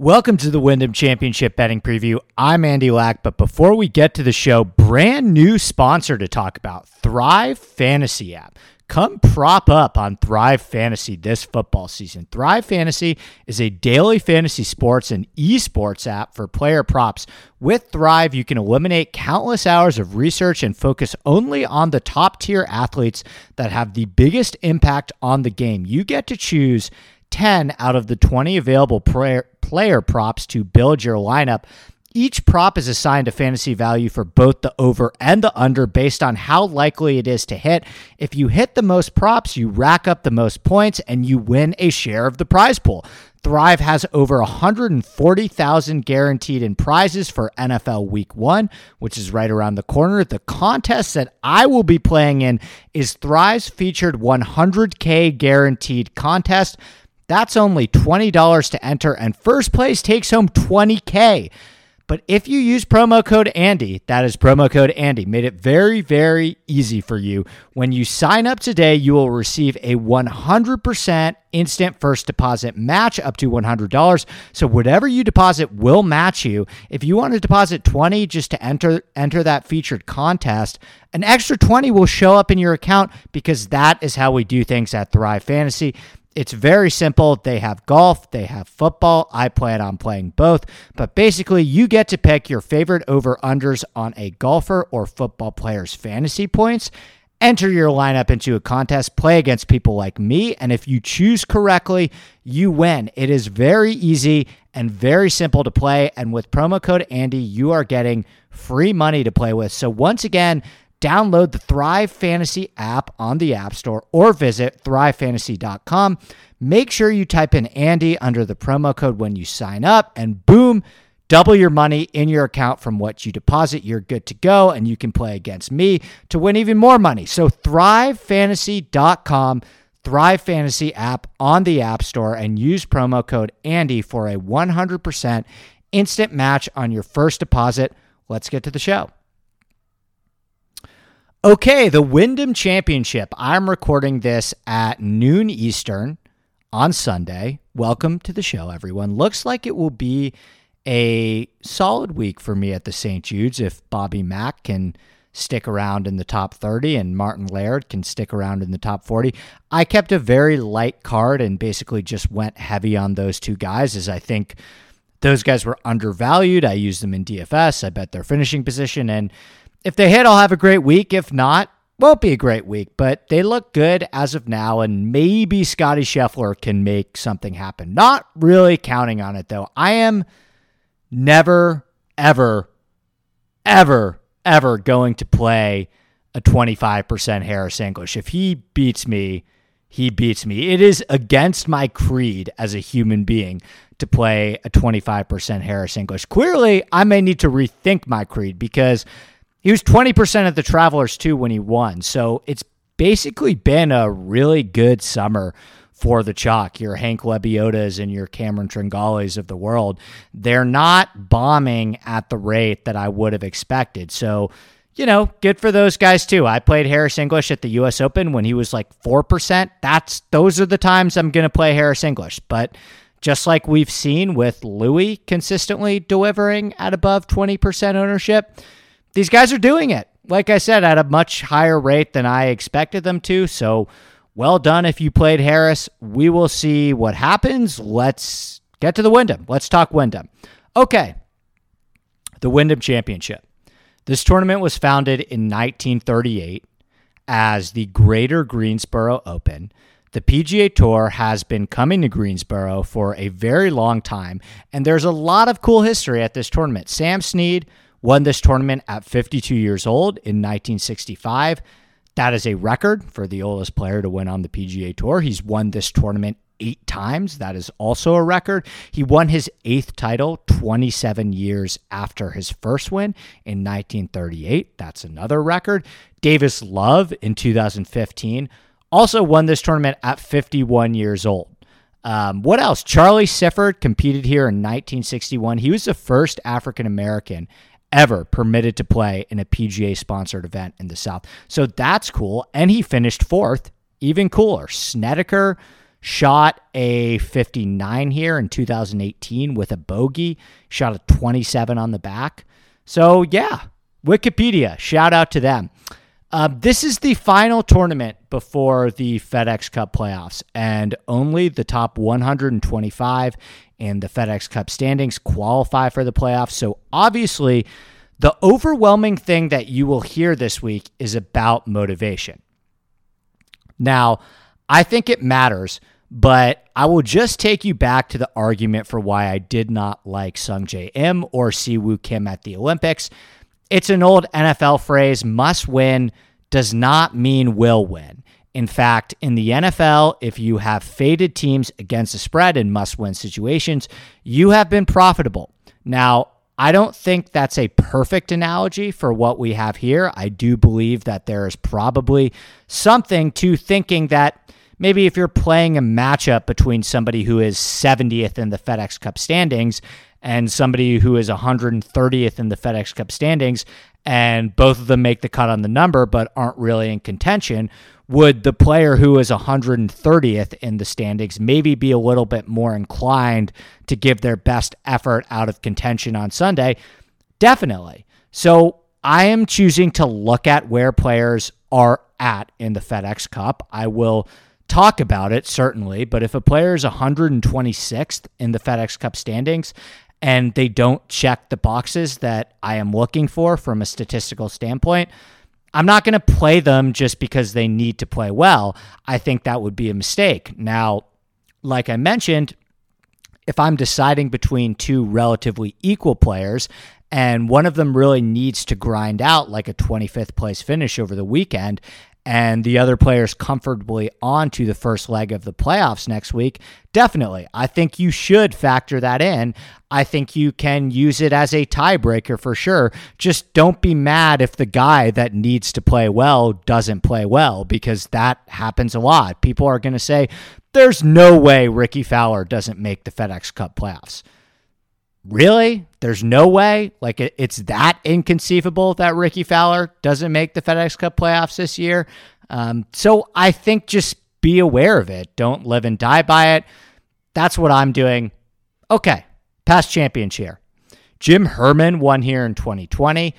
Welcome to the Wyndham Championship betting preview. I'm Andy Lack, but before we get to the show, brand new sponsor to talk about Thrive Fantasy app. Come prop up on Thrive Fantasy this football season. Thrive Fantasy is a daily fantasy sports and esports app for player props. With Thrive, you can eliminate countless hours of research and focus only on the top tier athletes that have the biggest impact on the game. You get to choose 10 out of the 20 available player, player props to build your lineup. Each prop is assigned a fantasy value for both the over and the under based on how likely it is to hit. If you hit the most props, you rack up the most points and you win a share of the prize pool. Thrive has over 140,000 guaranteed in prizes for NFL Week 1, which is right around the corner. The contest that I will be playing in is Thrive's featured 100K guaranteed contest. That's only $20 to enter, and first place takes home 20K. But if you use promo code Andy, that is promo code Andy, made it very, very easy for you. When you sign up today, you will receive a 100% instant first deposit match up to $100. So whatever you deposit will match you. If you want to deposit 20 just to enter enter that featured contest, an extra 20 will show up in your account because that is how we do things at Thrive Fantasy. It's very simple. They have golf, they have football. I plan on playing both, but basically, you get to pick your favorite over unders on a golfer or football player's fantasy points. Enter your lineup into a contest, play against people like me, and if you choose correctly, you win. It is very easy and very simple to play. And with promo code Andy, you are getting free money to play with. So, once again, Download the Thrive Fantasy app on the App Store or visit thrivefantasy.com. Make sure you type in Andy under the promo code when you sign up, and boom, double your money in your account from what you deposit. You're good to go, and you can play against me to win even more money. So, thrivefantasy.com, Thrive Fantasy app on the App Store, and use promo code Andy for a 100% instant match on your first deposit. Let's get to the show. Okay, the Wyndham Championship. I'm recording this at noon Eastern on Sunday. Welcome to the show, everyone. Looks like it will be a solid week for me at the St. Jude's if Bobby Mack can stick around in the top 30 and Martin Laird can stick around in the top 40. I kept a very light card and basically just went heavy on those two guys as I think those guys were undervalued. I used them in DFS. I bet their finishing position and if they hit, I'll have a great week. If not, won't be a great week, but they look good as of now, and maybe Scotty Scheffler can make something happen. Not really counting on it, though. I am never, ever, ever, ever going to play a 25% Harris English. If he beats me, he beats me. It is against my creed as a human being to play a 25% Harris English. Clearly, I may need to rethink my creed because he was 20% of the Travelers too when he won. So it's basically been a really good summer for the chalk. Your Hank Lebiodas and your Cameron Tringales of the world. They're not bombing at the rate that I would have expected. So, you know, good for those guys too. I played Harris English at the US Open when he was like 4%. That's those are the times I'm going to play Harris English. But just like we've seen with Louis consistently delivering at above 20% ownership, these guys are doing it. Like I said, at a much higher rate than I expected them to. So well done if you played Harris. We will see what happens. Let's get to the Wyndham. Let's talk Wyndham. Okay. The Wyndham Championship. This tournament was founded in 1938 as the Greater Greensboro Open. The PGA Tour has been coming to Greensboro for a very long time, and there's a lot of cool history at this tournament. Sam Snead won this tournament at 52 years old in 1965. That is a record for the oldest player to win on the PGA Tour. He's won this tournament eight times. That is also a record. He won his eighth title 27 years after his first win in 1938. That's another record. Davis Love in 2015 also won this tournament at 51 years old. Um, what else? Charlie Sifford competed here in 1961. He was the first African American ever permitted to play in a PGA sponsored event in the South. So that's cool. And he finished fourth, even cooler. Snedeker shot a 59 here in 2018 with a bogey, shot a 27 on the back. So, yeah, Wikipedia, shout out to them. Uh, this is the final tournament before the FedEx Cup playoffs, and only the top 125 in the FedEx Cup standings qualify for the playoffs. So, obviously, the overwhelming thing that you will hear this week is about motivation. Now, I think it matters, but I will just take you back to the argument for why I did not like Sungjae Im or Siwoo Kim at the Olympics. It's an old NFL phrase must win does not mean will win. In fact, in the NFL, if you have faded teams against the spread in must win situations, you have been profitable. Now, I don't think that's a perfect analogy for what we have here. I do believe that there is probably something to thinking that maybe if you're playing a matchup between somebody who is 70th in the FedEx Cup standings and somebody who is 130th in the FedEx Cup standings, and both of them make the cut on the number but aren't really in contention, would the player who is 130th in the standings maybe be a little bit more inclined to give their best effort out of contention on Sunday? Definitely. So I am choosing to look at where players are at in the FedEx Cup. I will talk about it certainly, but if a player is 126th in the FedEx Cup standings and they don't check the boxes that I am looking for from a statistical standpoint, I'm not going to play them just because they need to play well. I think that would be a mistake. Now, like I mentioned, if I'm deciding between two relatively equal players and one of them really needs to grind out like a 25th place finish over the weekend and the other players comfortably onto the first leg of the playoffs next week, definitely. I think you should factor that in. I think you can use it as a tiebreaker for sure. Just don't be mad if the guy that needs to play well doesn't play well because that happens a lot. People are going to say, there's no way Rickie Fowler doesn't make the FedEx Cup playoffs. Really? There's no way? Like, it, it's that inconceivable that Rickie Fowler doesn't make the FedEx Cup playoffs this year. Um, so I think just be aware of it. Don't live and die by it. That's what I'm doing. Okay, past champion chair. Jim Herman won here in 2020.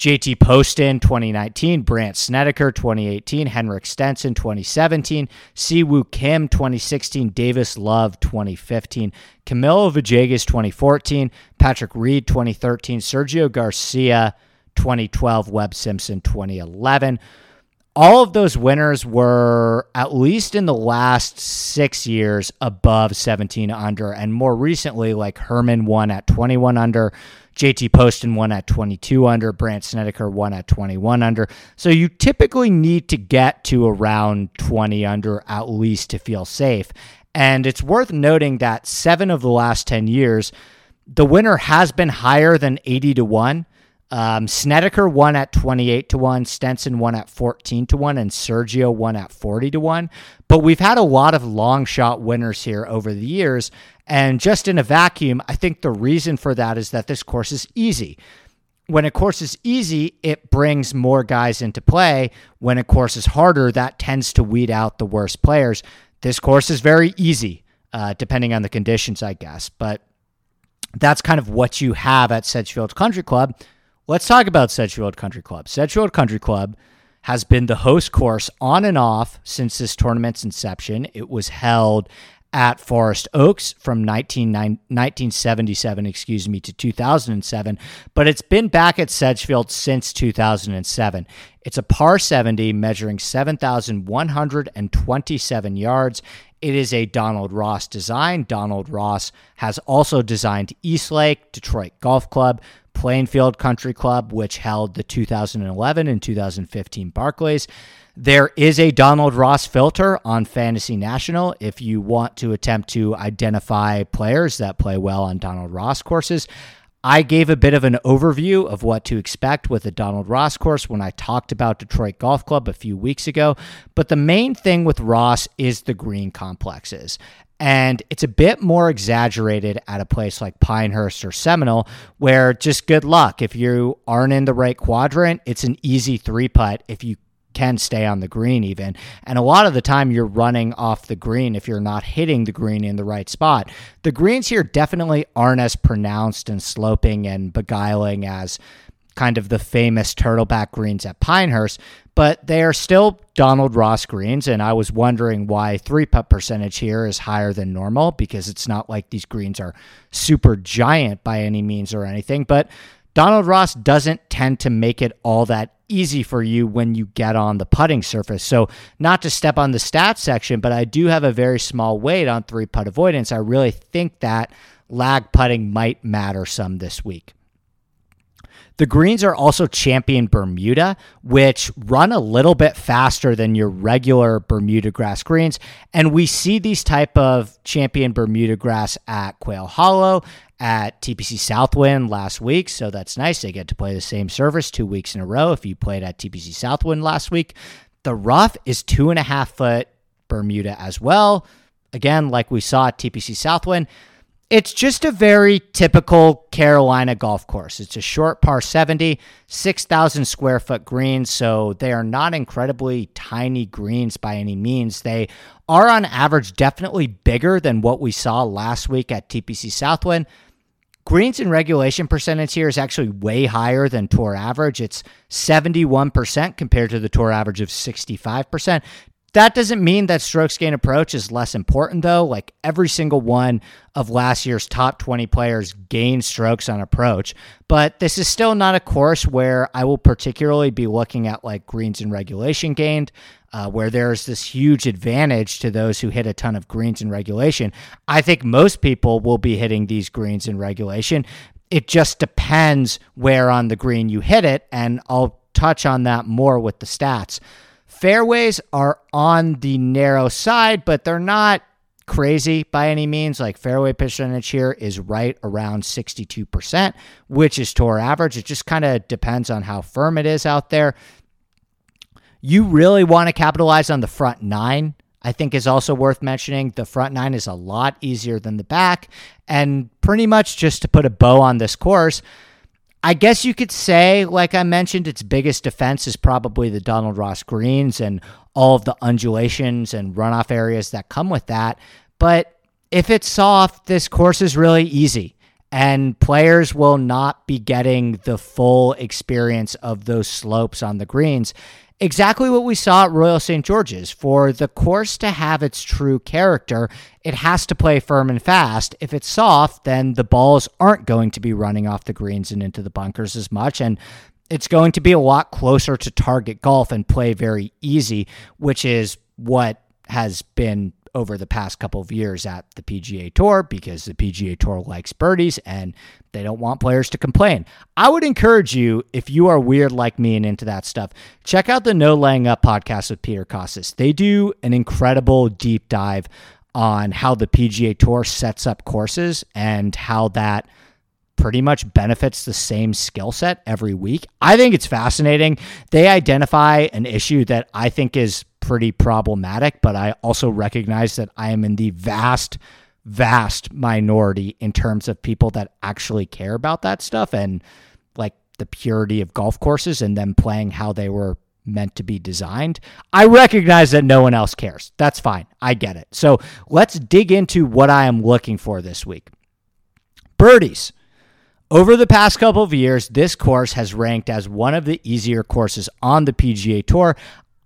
JT Poston 2019, Brandt Snedeker 2018, Henrik Stenson 2017, Siwoo Kim 2016, Davis Love 2015, Camilo Villegas 2014, Patrick Reed 2013, Sergio Garcia 2012, Webb Simpson 2011 all of those winners were at least in the last six years above 17 under, and more recently, like Herman won at 21 under, JT Poston won at 22 under, Brandt Snedeker won at 21 under. So you typically need to get to around 20 under at least to feel safe. And it's worth noting that seven of the last 10 years, the winner has been higher than 80 to 1. Um, Snedeker won at 28 to 1, Stenson won at 14 to 1, and Sergio won at 40 to 1. But we've had a lot of long shot winners here over the years. And just in a vacuum, I think the reason for that is that this course is easy. When a course is easy, it brings more guys into play. When a course is harder, that tends to weed out the worst players. This course is very easy, uh, depending on the conditions, I guess. But that's kind of what you have at Sedgefield Country Club Let's talk about Sedgefield Country Club. Sedgefield Country Club has been the host course on and off since this tournament's inception. It was held at Forest Oaks from 19, 1977, excuse me, to 2007, but it's been back at Sedgefield since 2007. It's a par 70 measuring 7,127 yards. It is a Donald Ross design. Donald Ross has also designed Eastlake, Detroit Golf Club, Plainfield Country Club, which held the 2011 and 2015 Barclays. There is a Donald Ross filter on Fantasy National if you want to attempt to identify players that play well on Donald Ross courses. I gave a bit of an overview of what to expect with the Donald Ross course when I talked about Detroit Golf Club a few weeks ago. But the main thing with Ross is the green complexes. And it's a bit more exaggerated at a place like Pinehurst or Seminole, where just good luck. If you aren't in the right quadrant, it's an easy three putt if you can stay on the green even. And a lot of the time you're running off the green if you're not hitting the green in the right spot. The greens here definitely aren't as pronounced and sloping and beguiling as kind of the famous turtleback greens at Pinehurst, but they are still Donald Ross greens. And I was wondering why three putt percentage here is higher than normal because it's not like these greens are super giant by any means or anything. But Donald Ross doesn't tend to make it all that easy for you when you get on the putting surface. So, not to step on the stats section, but I do have a very small weight on three putt avoidance. I really think that lag putting might matter some this week. The greens are also champion Bermuda, which run a little bit faster than your regular Bermuda grass greens. And we see these type of champion Bermuda grass at Quail Hollow, at TPC Southwind last week. So that's nice. They get to play the same service two weeks in a row. If you played at TPC Southwind last week, the rough is two and a half foot Bermuda as well. Again, like we saw at TPC Southwind, it's just a very typical Carolina golf course. It's a short par 70, 6,000 square foot greens, so they are not incredibly tiny greens by any means. They are on average definitely bigger than what we saw last week at TPC Southwind. Greens in regulation percentage here is actually way higher than tour average. It's 71% compared to the tour average of 65%. That doesn't mean that strokes gain approach is less important, though. Like every single one of last year's top 20 players gained strokes on approach. But this is still not a course where I will particularly be looking at like greens and regulation gained, uh, where there's this huge advantage to those who hit a ton of greens in regulation. I think most people will be hitting these greens in regulation. It just depends where on the green you hit it. And I'll touch on that more with the stats. Fairways are on the narrow side, but they're not crazy by any means. Like fairway percentage here is right around 62%, which is tour average. It just kind of depends on how firm it is out there. You really want to capitalize on the front nine. I think is also worth mentioning. The front nine is a lot easier than the back. And pretty much just to put a bow on this course, I guess you could say, like I mentioned, its biggest defense is probably the Donald Ross greens and all of the undulations and runoff areas that come with that. But if it's soft, this course is really easy, and players will not be getting the full experience of those slopes on the greens exactly what we saw at Royal St. George's. For the course to have its true character, it has to play firm and fast. If it's soft, then the balls aren't going to be running off the greens and into the bunkers as much. And it's going to be a lot closer to target golf and play very easy, which is what has been over the past couple of years at the PGA Tour because the PGA Tour likes birdies and they don't want players to complain. I would encourage you, if you are weird like me and into that stuff, check out the No Laying Up podcast with Peter Kostis. They do an incredible deep dive on how the PGA Tour sets up courses and how that pretty much benefits the same skill set every week. I think it's fascinating. They identify an issue that I think is pretty problematic, but I also recognize that I am in the vast, vast minority in terms of people that actually care about that stuff and like the purity of golf courses and them playing how they were meant to be designed. I recognize that no one else cares. That's fine. I get it. So let's dig into what I am looking for this week. Birdies. Over the past couple of years, this course has ranked as one of the easier courses on the PGA Tour.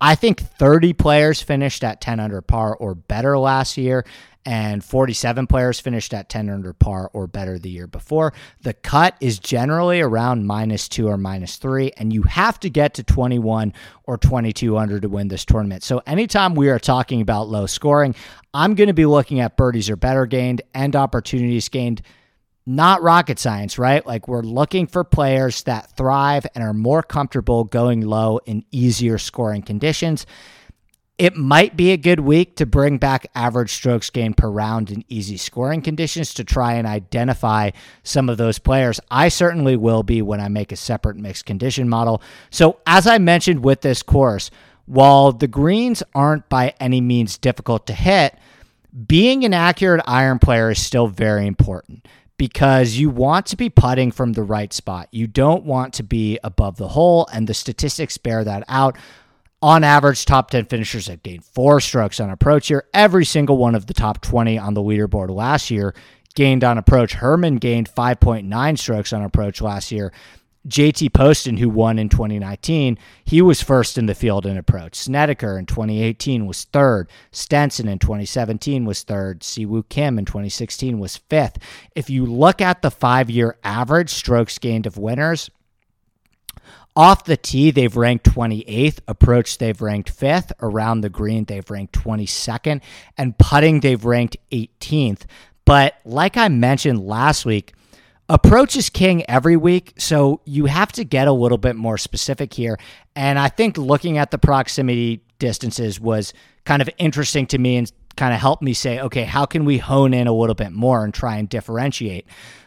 I think 30 players finished at 10 under par or better last year, and 47 players finished at 10 under par or better the year before. The cut is generally around minus two or minus three, and you have to get to 21 or 22 under to win this tournament. So, anytime we are talking about low scoring, I'm going to be looking at birdies or better gained and opportunities gained not rocket science, right? Like we're looking for players that thrive and are more comfortable going low in easier scoring conditions. It might be a good week to bring back average strokes gained per round in easy scoring conditions to try and identify some of those players. I certainly will be when I make a separate mixed condition model. So, as I mentioned with this course, while the greens aren't by any means difficult to hit, being an accurate iron player is still very important because you want to be putting from the right spot. You don't want to be above the hole, and the statistics bear that out. on average, top 10 finishers have gained four strokes on approach here. Every single one of the top 20 on the leaderboard last year gained on approach. Herman gained 5.9 strokes on approach last year. JT Poston, who won in 2019, he was first in the field in approach. Snedeker in 2018 was third. Stenson in 2017 was third. Siwoo Kim in 2016 was fifth. If you look at the five year average strokes gained of winners, off the tee, they've ranked 28th. Approach, they've ranked 5th. Around the green, they've ranked 22nd. And putting, they've ranked 18th. But like I mentioned last week, approach is king every week. So you have to get a little bit more specific here. And I think looking at the proximity distances was kind of interesting to me and kind of helped me say, okay, how can we hone in a little bit more and try and differentiate?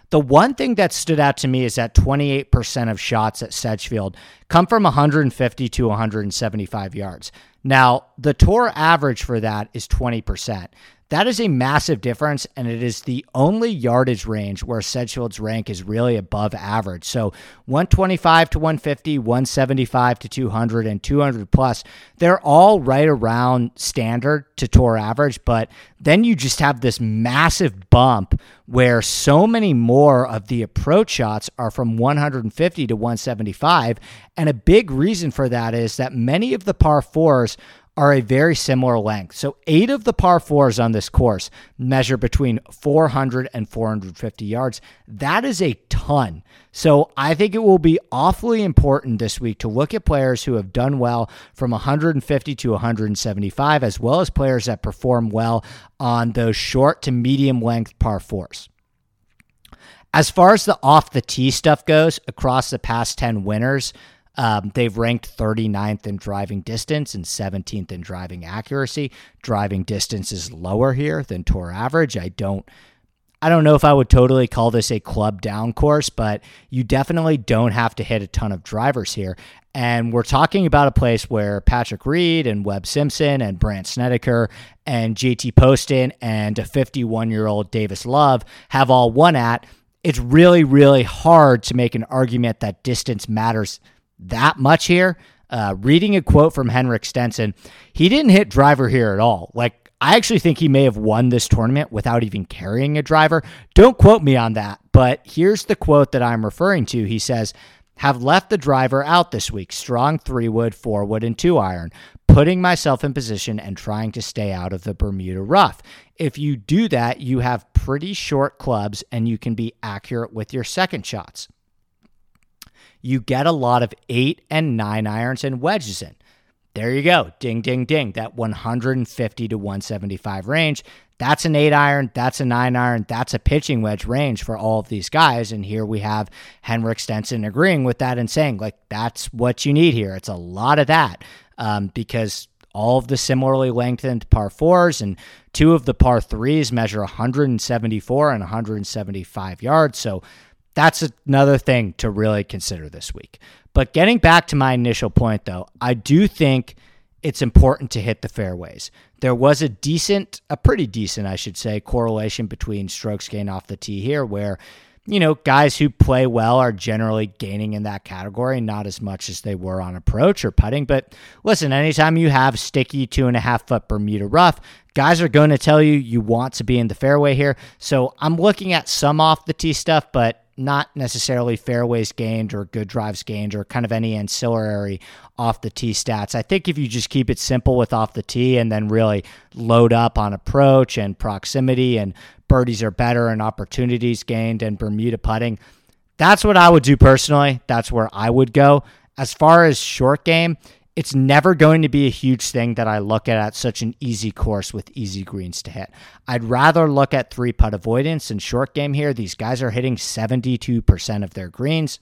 The one thing that stood out to me is that 28% of shots at Sedgefield come from 150 to 175 yards. Now, the tour average for that is 20%. That is a massive difference, and it is the only yardage range where Sedgefield's rank is really above average. So 125 to 150, 175 to 200, and 200 plus, they're all right around standard to tour average, but then you just have this massive bump where so many more of the approach shots are from 150 to 175. And a big reason for that is that many of the par fours are a very similar length. So, eight of the par fours on this course measure between 400 and 450 yards. That is a ton. So, I think it will be awfully important this week to look at players who have done well from 150 to 175, as well as players that perform well on those short to medium length par fours. As far as the off the tee stuff goes, across the past 10 winners, um, they've ranked 39th in driving distance and 17th in driving accuracy. Driving distance is lower here than tour average. I don't I don't know if I would totally call this a club down course, but you definitely don't have to hit a ton of drivers here. And we're talking about a place where Patrick Reed and Webb Simpson and Brandt Snedeker and JT Poston and a 51 year old Davis Love have all won at. It's really, really hard to make an argument that distance matters that much here. Uh, reading a quote from Henrik Stenson, he didn't hit driver here at all. Like, I actually think he may have won this tournament without even carrying a driver. Don't quote me on that, but here's the quote that I'm referring to. He says, have left the driver out this week, strong three wood, four wood, and two iron, putting myself in position and trying to stay out of the Bermuda rough. If you do that, you have pretty short clubs and you can be accurate with your second shots you get a lot of eight and nine irons and wedges in. There you go. Ding, ding, ding. That 150 to 175 range. That's an eight iron. That's a nine iron. That's a pitching wedge range for all of these guys. And here we have Henrik Stenson agreeing with that and saying, like, that's what you need here. It's a lot of that um, because all of the similarly lengthened par fours and two of the par threes measure 174 and 175 yards. So that's another thing to really consider this week. But getting back to my initial point, though, I do think it's important to hit the fairways. There was a decent, a pretty decent, I should say, correlation between strokes gained off the tee here, where, you know, guys who play well are generally gaining in that category, not as much as they were on approach or putting. But listen, anytime you have sticky two and a half foot Bermuda rough, guys are going to tell you you want to be in the fairway here. So I'm looking at some off the tee stuff, but not necessarily fairways gained or good drives gained or kind of any ancillary off the tee stats. I think if you just keep it simple with off the tee and then really load up on approach and proximity and birdies are better and opportunities gained and Bermuda putting, that's what I would do personally. That's where I would go. As far as short game, it's never going to be a huge thing that I look at at such an easy course with easy greens to hit. I'd rather look at three putt avoidance and short game here. These guys are hitting 72% of their greens.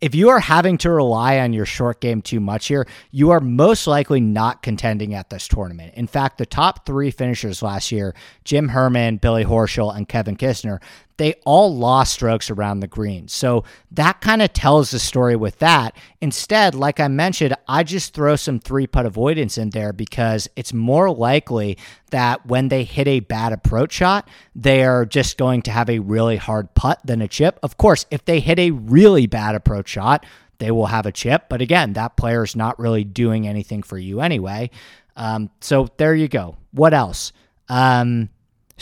If you are having to rely on your short game too much here, you are most likely not contending at this tournament. In fact, the top three finishers last year, Jim Herman, Billy Horschel, and Kevin Kisner, they all lost strokes around the green. So that kind of tells the story with that. Instead, like I mentioned, I just throw some three putt avoidance in there because it's more likely that when they hit a bad approach shot, they are just going to have a really hard putt than a chip. Of course, if they hit a really bad approach shot, they will have a chip. But again, that player is not really doing anything for you anyway. Um, so there you go. What else? Um,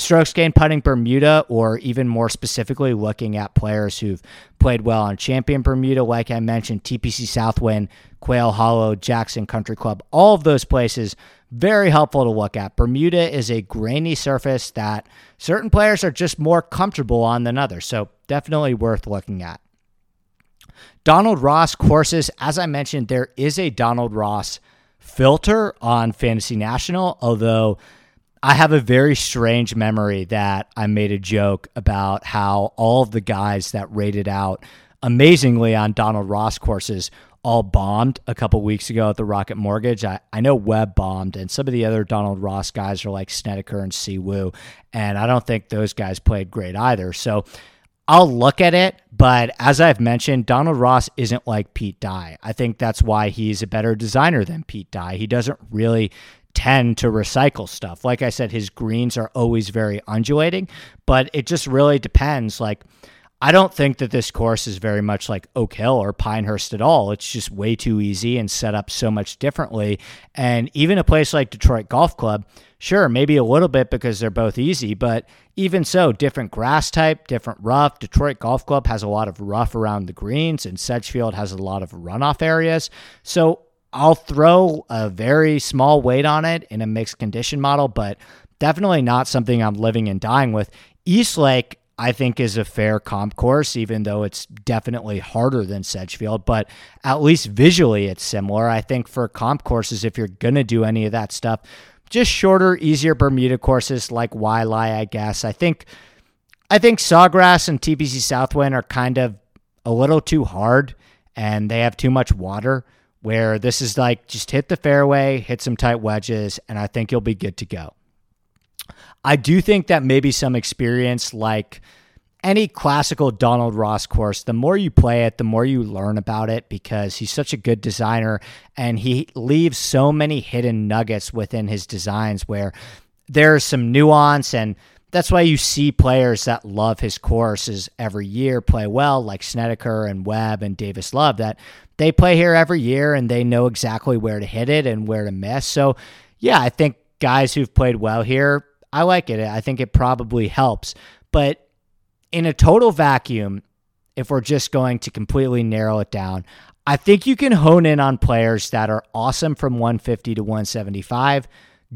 strokes gained putting Bermuda, or even more specifically, looking at players who've played well on Champion Bermuda, like I mentioned, TPC Southwind, Quail Hollow, Jackson Country Club, all of those places, very helpful to look at. Bermuda is a grainy surface that certain players are just more comfortable on than others, so definitely worth looking at. Donald Ross courses, as I mentioned, there is a Donald Ross filter on Fantasy National, although I have a very strange memory that I made a joke about how all of the guys that rated out amazingly on Donald Ross courses all bombed a couple weeks ago at the Rocket Mortgage. I, I know Webb bombed, and some of the other Donald Ross guys are like Snedeker and Siwoo, and I don't think those guys played great either. So I'll look at it, but as I've mentioned, Donald Ross isn't like Pete Dye. I think that's why he's a better designer than Pete Dye. He doesn't really tend to recycle stuff. Like I said, his greens are always very undulating, but it just really depends. Like, I don't think that this course is very much like Oak Hill or Pinehurst at all. It's just way too easy and set up so much differently. And even a place like Detroit Golf Club, Sure, maybe a little bit because they're both easy, but even so, different grass type, different rough. Detroit Golf Club has a lot of rough around the greens, and Sedgefield has a lot of runoff areas. So I'll throw a very small weight on it in a mixed condition model, but definitely not something I'm living and dying with. East Lake, I think, is a fair comp course, even though it's definitely harder than Sedgefield, but at least visually it's similar. I think for comp courses, if you're going to do any of that stuff, just shorter, easier Bermuda courses like Waialae, I guess. I think I think Sawgrass and TPC Southwind are kind of a little too hard and they have too much water. Where this is like just hit the fairway, hit some tight wedges, and I think you'll be good to go. I do think that maybe some experience like any classical Donald Ross course, the more you play it, the more you learn about it because he's such a good designer and he leaves so many hidden nuggets within his designs where there's some nuance and that's why you see players that love his courses every year play well, like Snedeker and Webb and Davis Love, that they play here every year and they know exactly where to hit it and where to miss. So, yeah, I think guys who've played well here, I like it. I think it probably helps. But in a total vacuum, if we're just going to completely narrow it down, I think you can hone in on players that are awesome from 150 to 175,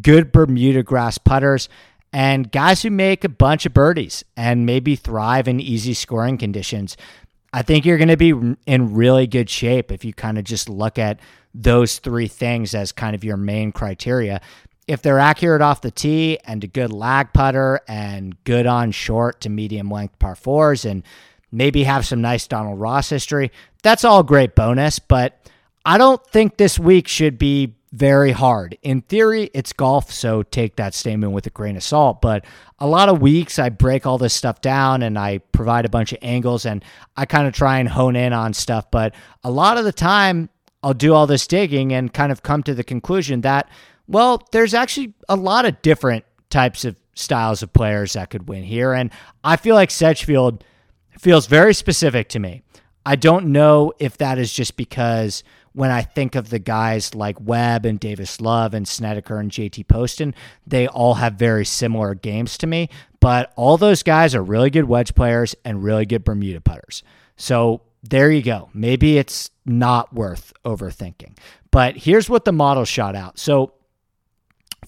good Bermuda grass putters, and guys who make a bunch of birdies and maybe thrive in easy scoring conditions. I think you're going to be in really good shape if you kind of just look at those three things as kind of your main criteria if they're accurate off the tee and a good lag putter and good on short to medium length par fours and maybe have some nice Donald Ross history, that's all great bonus. But I don't think this week should be very hard. In theory, it's golf, so take that statement with a grain of salt. But a lot of weeks, I break all this stuff down and I provide a bunch of angles and I kind of try and hone in on stuff. But a lot of the time, I'll do all this digging and kind of come to the conclusion that well, there's actually a lot of different types of styles of players that could win here. And I feel like Sedgefield feels very specific to me. I don't know if that is just because when I think of the guys like Webb and Davis Love and Snedeker and JT Poston, they all have very similar games to me. But all those guys are really good wedge players and really good Bermuda putters. So there you go. Maybe it's not worth overthinking. But here's what the model shot out. So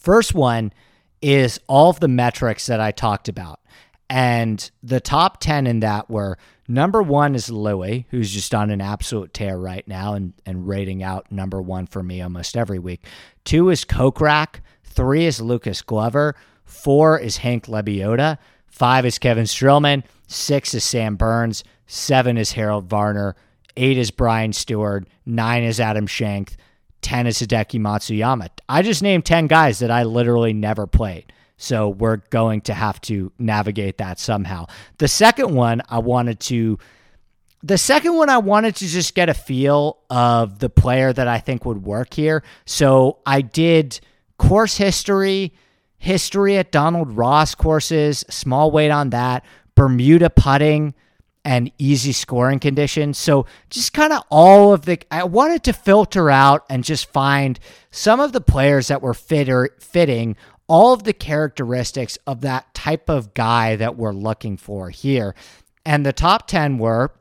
First one is all of the metrics that I talked about. And the top 10 in that were number one is Louis, who's just on an absolute tear right now and, and rating out number one for me almost every week. Two is Kokrak. Three is Lucas Glover. Four is Hank Lebioda. Five is Kevin Streelman. Six is Sam Burns. Seven is Harold Varner. Eight is Brian Stuard. Nine is Adam Schenk. 10 is Hideki Matsuyama. I just named 10 guys that I literally never played. So we're going to have to navigate that somehow. The second one I wanted to the second one I wanted to just get a feel of the player that I think would work here. So I did course history, history at Donald Ross courses, small weight on that, Bermuda putting, and easy scoring conditions. So just kind of all of the I wanted to filter out and just find some of the players that were fitter fitting all of the characteristics of that type of guy that we're looking for here. And the top 10 were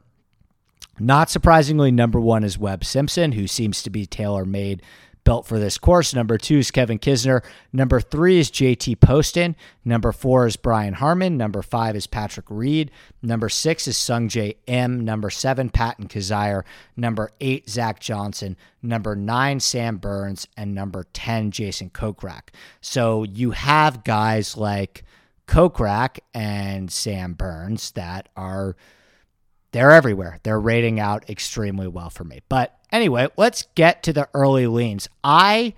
not surprisingly number 1 is Webb Simpson who seems to be tailor made built for this course. Number two is Kevin Kisner. Number three is JT Poston. Number four is Brian Harman. Number five is Patrick Reed. Number six is Sungjae Im. Number seven, Patton Kizzire. Number eight, Zach Johnson. Number nine, Sam Burns. And number 10, Jason Kokrak. So you have guys like Kokrak and Sam Burns that are they're everywhere. They're rating out extremely well for me. But anyway, let's get to the early leans. I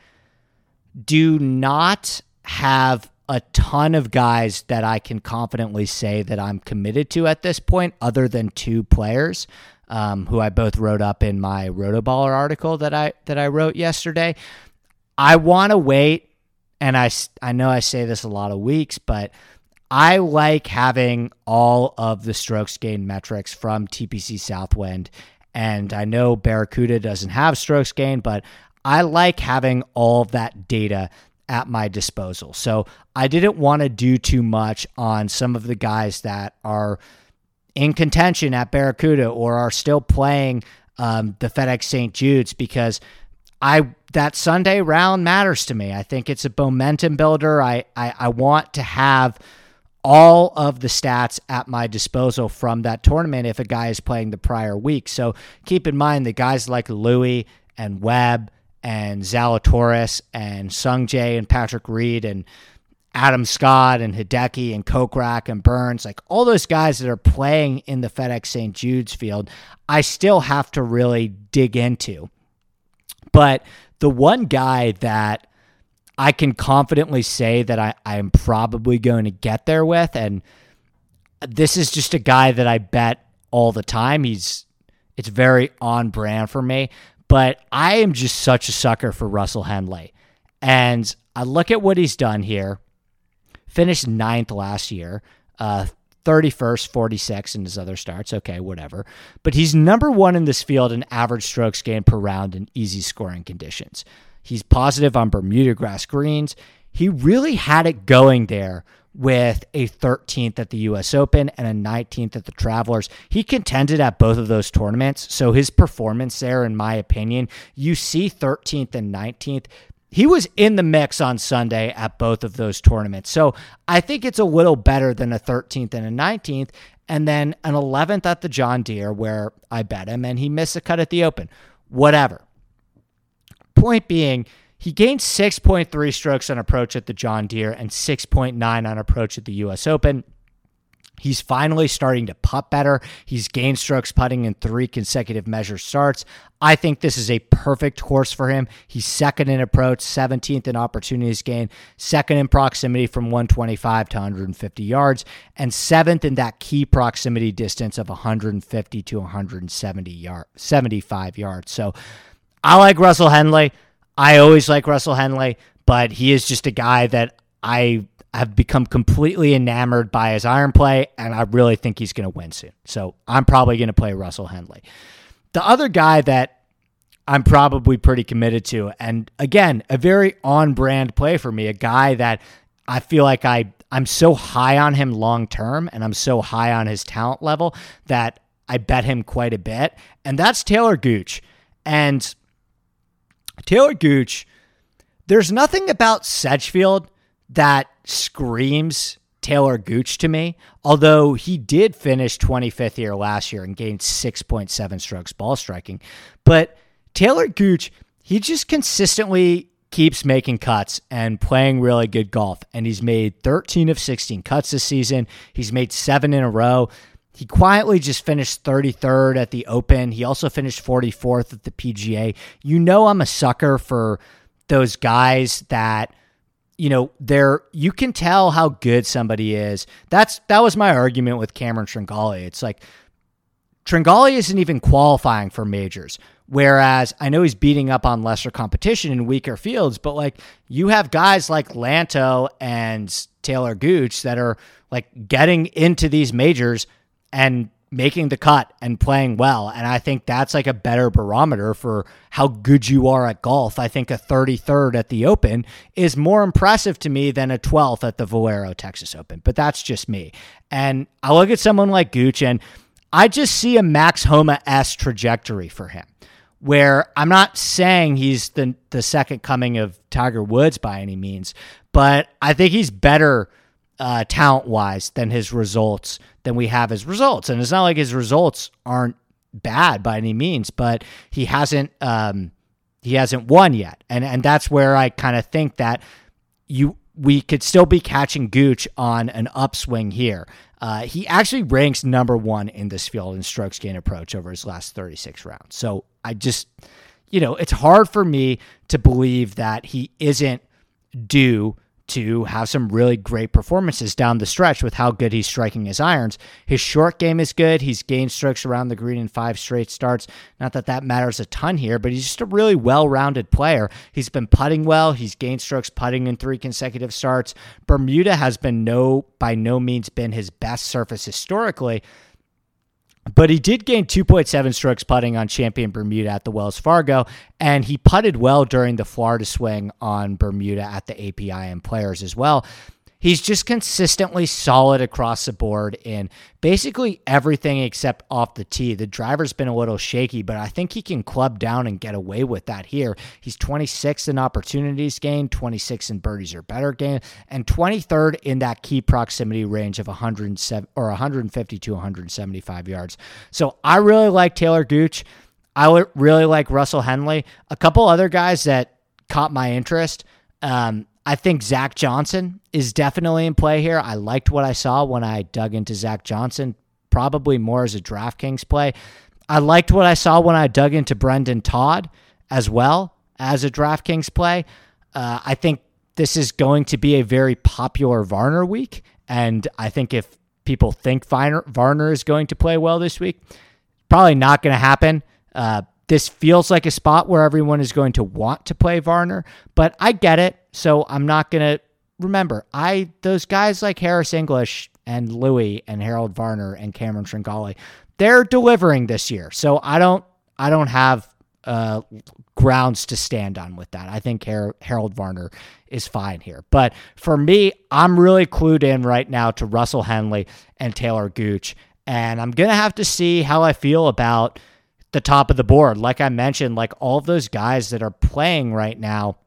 do not have a ton of guys that I can confidently say that I'm committed to at this point, other than two players um, who I both wrote up in my Rotoballer article that I that I wrote yesterday. I want to wait, and I I know I say this a lot of weeks, but I like having all of the strokes gain metrics from TPC Southwind. And I know Barracuda doesn't have strokes gain, but I like having all that data at my disposal. So I didn't want to do too much on some of the guys that are in contention at Barracuda or are still playing um, the FedEx St. Jude's because I that Sunday round matters to me. I think it's a momentum builder. I I, I want to have all of the stats at my disposal from that tournament if a guy is playing the prior week. So keep in mind the guys like Louis and Webb and Zalatoris and Sung Jae and Patrick Reed and Adam Scott and Hideki and Kokrak and Burns, like all those guys that are playing in the FedEx St. Jude's field, I still have to really dig into. But the one guy that I can confidently say that I, I am probably going to get there with. And this is just a guy that I bet all the time. He's it's very on brand for me. But I am just such a sucker for Russell Henley. And I look at what he's done here. Finished ninth last year, uh, 31st, 46 in his other starts. Okay, whatever. But he's number one in this field in average strokes gained per round in easy scoring conditions. He's positive on Bermuda grass greens. He really had it going there with a 13th at the US Open and a 19th at the Travelers. He contended at both of those tournaments. So his performance there, in my opinion, you see 13th and 19th. He was in the mix on Sunday at both of those tournaments. So I think it's a little better than a 13th and a 19th. And then an 11th at the John Deere, where I bet him, and he missed a cut at the Open. Whatever. Point being, he gained 6.3 strokes on approach at the John Deere and 6.9 on approach at the US Open. He's finally starting to putt better. He's gained strokes putting in three consecutive measure starts. I think this is a perfect course for him. He's second in approach, 17th in opportunities gained, second in proximity from 125 to 150 yards, and seventh in that key proximity distance of 150 to 170 yard, 75 yards. So I like Russell Henley. I always like Russell Henley, but he is just a guy that I have become completely enamored by his iron play, and I really think he's going to win soon. So I'm probably going to play Russell Henley. The other guy that I'm probably pretty committed to, and again, a very on brand play for me, a guy that I feel like I I'm so high on him long term, and I'm so high on his talent level that I bet him quite a bit, and that's Taylor Gooch. And Taylor Gooch, there's nothing about Sedgefield that screams Taylor Gooch to me, although he did finish 25th here last year and gained 6.7 strokes ball striking. But Taylor Gooch, he just consistently keeps making cuts and playing really good golf. And he's made 13 of 16 cuts this season. He's made seven in a row. He quietly just finished 33rd at the Open. He also finished 44th at the PGA. You know, I'm a sucker for those guys that you know they're you can tell how good somebody is that's that was my argument with cameron Tringale. it's like Tringale isn't even qualifying for majors whereas i know he's beating up on lesser competition in weaker fields but like you have guys like lanto and taylor gooch that are like getting into these majors and making the cut and playing well. And I think that's like a better barometer for how good you are at golf. I think a 33rd at the Open is more impressive to me than a 12th at the Valero Texas Open. But that's just me. And I look at someone like Gooch and I just see a Max Homa S trajectory for him. Where I'm not saying he's the the second coming of Tiger Woods by any means, but I think he's better uh, talent wise than his results than we have his results. And it's not like his results aren't bad by any means, but he hasn't um, he hasn't won yet. And and that's where I kind of think that you we could still be catching Gooch on an upswing here. Uh, he actually ranks number one in this field in strokes gain approach over his last 36 rounds. So I just, you know, it's hard for me to believe that he isn't due to have some really great performances down the stretch with how good he's striking his irons. His short game is good. He's gained strokes around the green in five straight starts. Not that that matters a ton here, but he's just a really well rounded player. He's been putting well. He's gained strokes putting in three consecutive starts. Bermuda has been no, by no means been his best surface historically. But he did gain 2.7 strokes putting on Champion Bermuda at the Wells Fargo, and he putted well during the Florida swing on Bermuda at the APIM players as well he's just consistently solid across the board in basically everything except off the tee. The driver's been a little shaky, but I think he can club down and get away with that here. He's 26th in opportunities gained, 26 in birdies or better gain, and 23rd in that key proximity range of 107 or 150 to 175 yards. So I really like Taylor Gooch. I really like Russell Henley. A couple other guys that caught my interest. Um, I think Zach Johnson is definitely in play here. I liked what I saw when I dug into Zach Johnson, probably more as a DraftKings play. I liked what I saw when I dug into Brendon Todd as well as a DraftKings play. Uh, I think this is going to be a very popular Varner week. And I think if people think Varner is going to play well this week, probably not going to happen. Uh, this feels like a spot where everyone is going to want to play Varner, but I get it. So I'm not going to remember. I those guys like Harris English and Louis and Harold Varner and Cameron Tringale, they're delivering this year. So I don't I don't have uh, grounds to stand on with that. I think Har- Harold Varner is fine here. But for me, I'm really clued in right now to Russell Henley and Taylor Gooch. And I'm going to have to see how I feel about the top of the board. Like I mentioned, like all those guys that are playing right now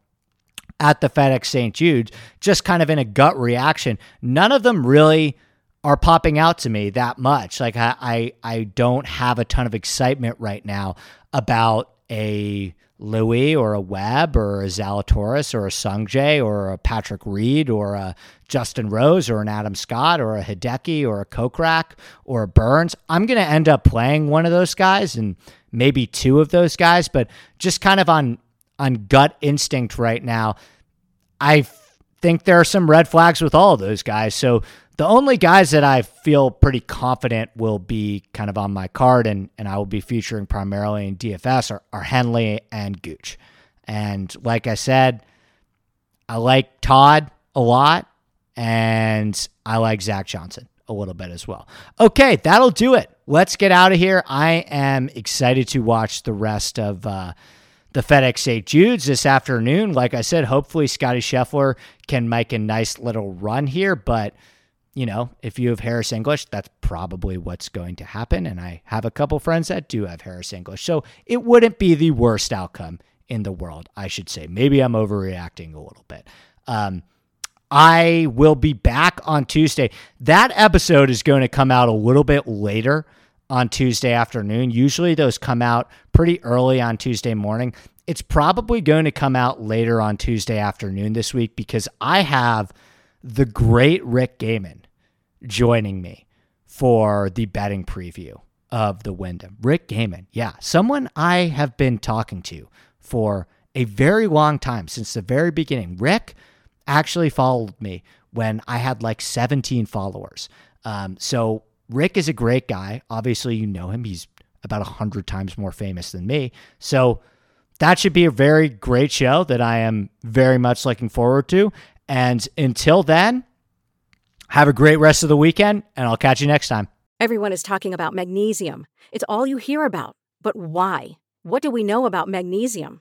at the FedEx St. Jude, just kind of in a gut reaction, none of them really are popping out to me that much. Like I, I, I don't have a ton of excitement right now about a Louis or a Webb or a Zalatoris or a Sungjae or a Patrick Reed or a Justin Rose or an Adam Scott or a Hideki or a Kokrak or a Burns. I'm going to end up playing one of those guys and maybe two of those guys, but just kind of on on gut instinct right now, I think there are some red flags with all of those guys. So the only guys that I feel pretty confident will be kind of on my card and, and I will be featuring primarily in DFS are, are Henley and Gooch. And like I said, I like Todd a lot and I like Zach Johnson a little bit as well. Okay, that'll do it. Let's get out of here. I am excited to watch the rest of uh, the FedEx St. Jude's this afternoon. Like I said, hopefully Scotty Scheffler can make a nice little run here, but – you know, if you have Harris English, that's probably what's going to happen. And I have a couple friends that do have Harris English. So it wouldn't be the worst outcome in the world, I should say. Maybe I'm overreacting a little bit. Um, I will be back on Tuesday. That episode is going to come out a little bit later on Tuesday afternoon. Usually those come out pretty early on Tuesday morning. It's probably going to come out later on Tuesday afternoon this week because I have the great Rick Gehman joining me for the betting preview of the Wyndham. Rick Gehman, yeah, someone I have been talking to for a very long time since the very beginning. Rick actually followed me when I had like 17 followers. Um, so Rick is a great guy. Obviously, you know him. He's about 100 times more famous than me. So that should be a very great show that I am very much looking forward to. And until then, have a great rest of the weekend, and I'll catch you next time. Everyone is talking about magnesium. It's all you hear about. But why? What do we know about magnesium?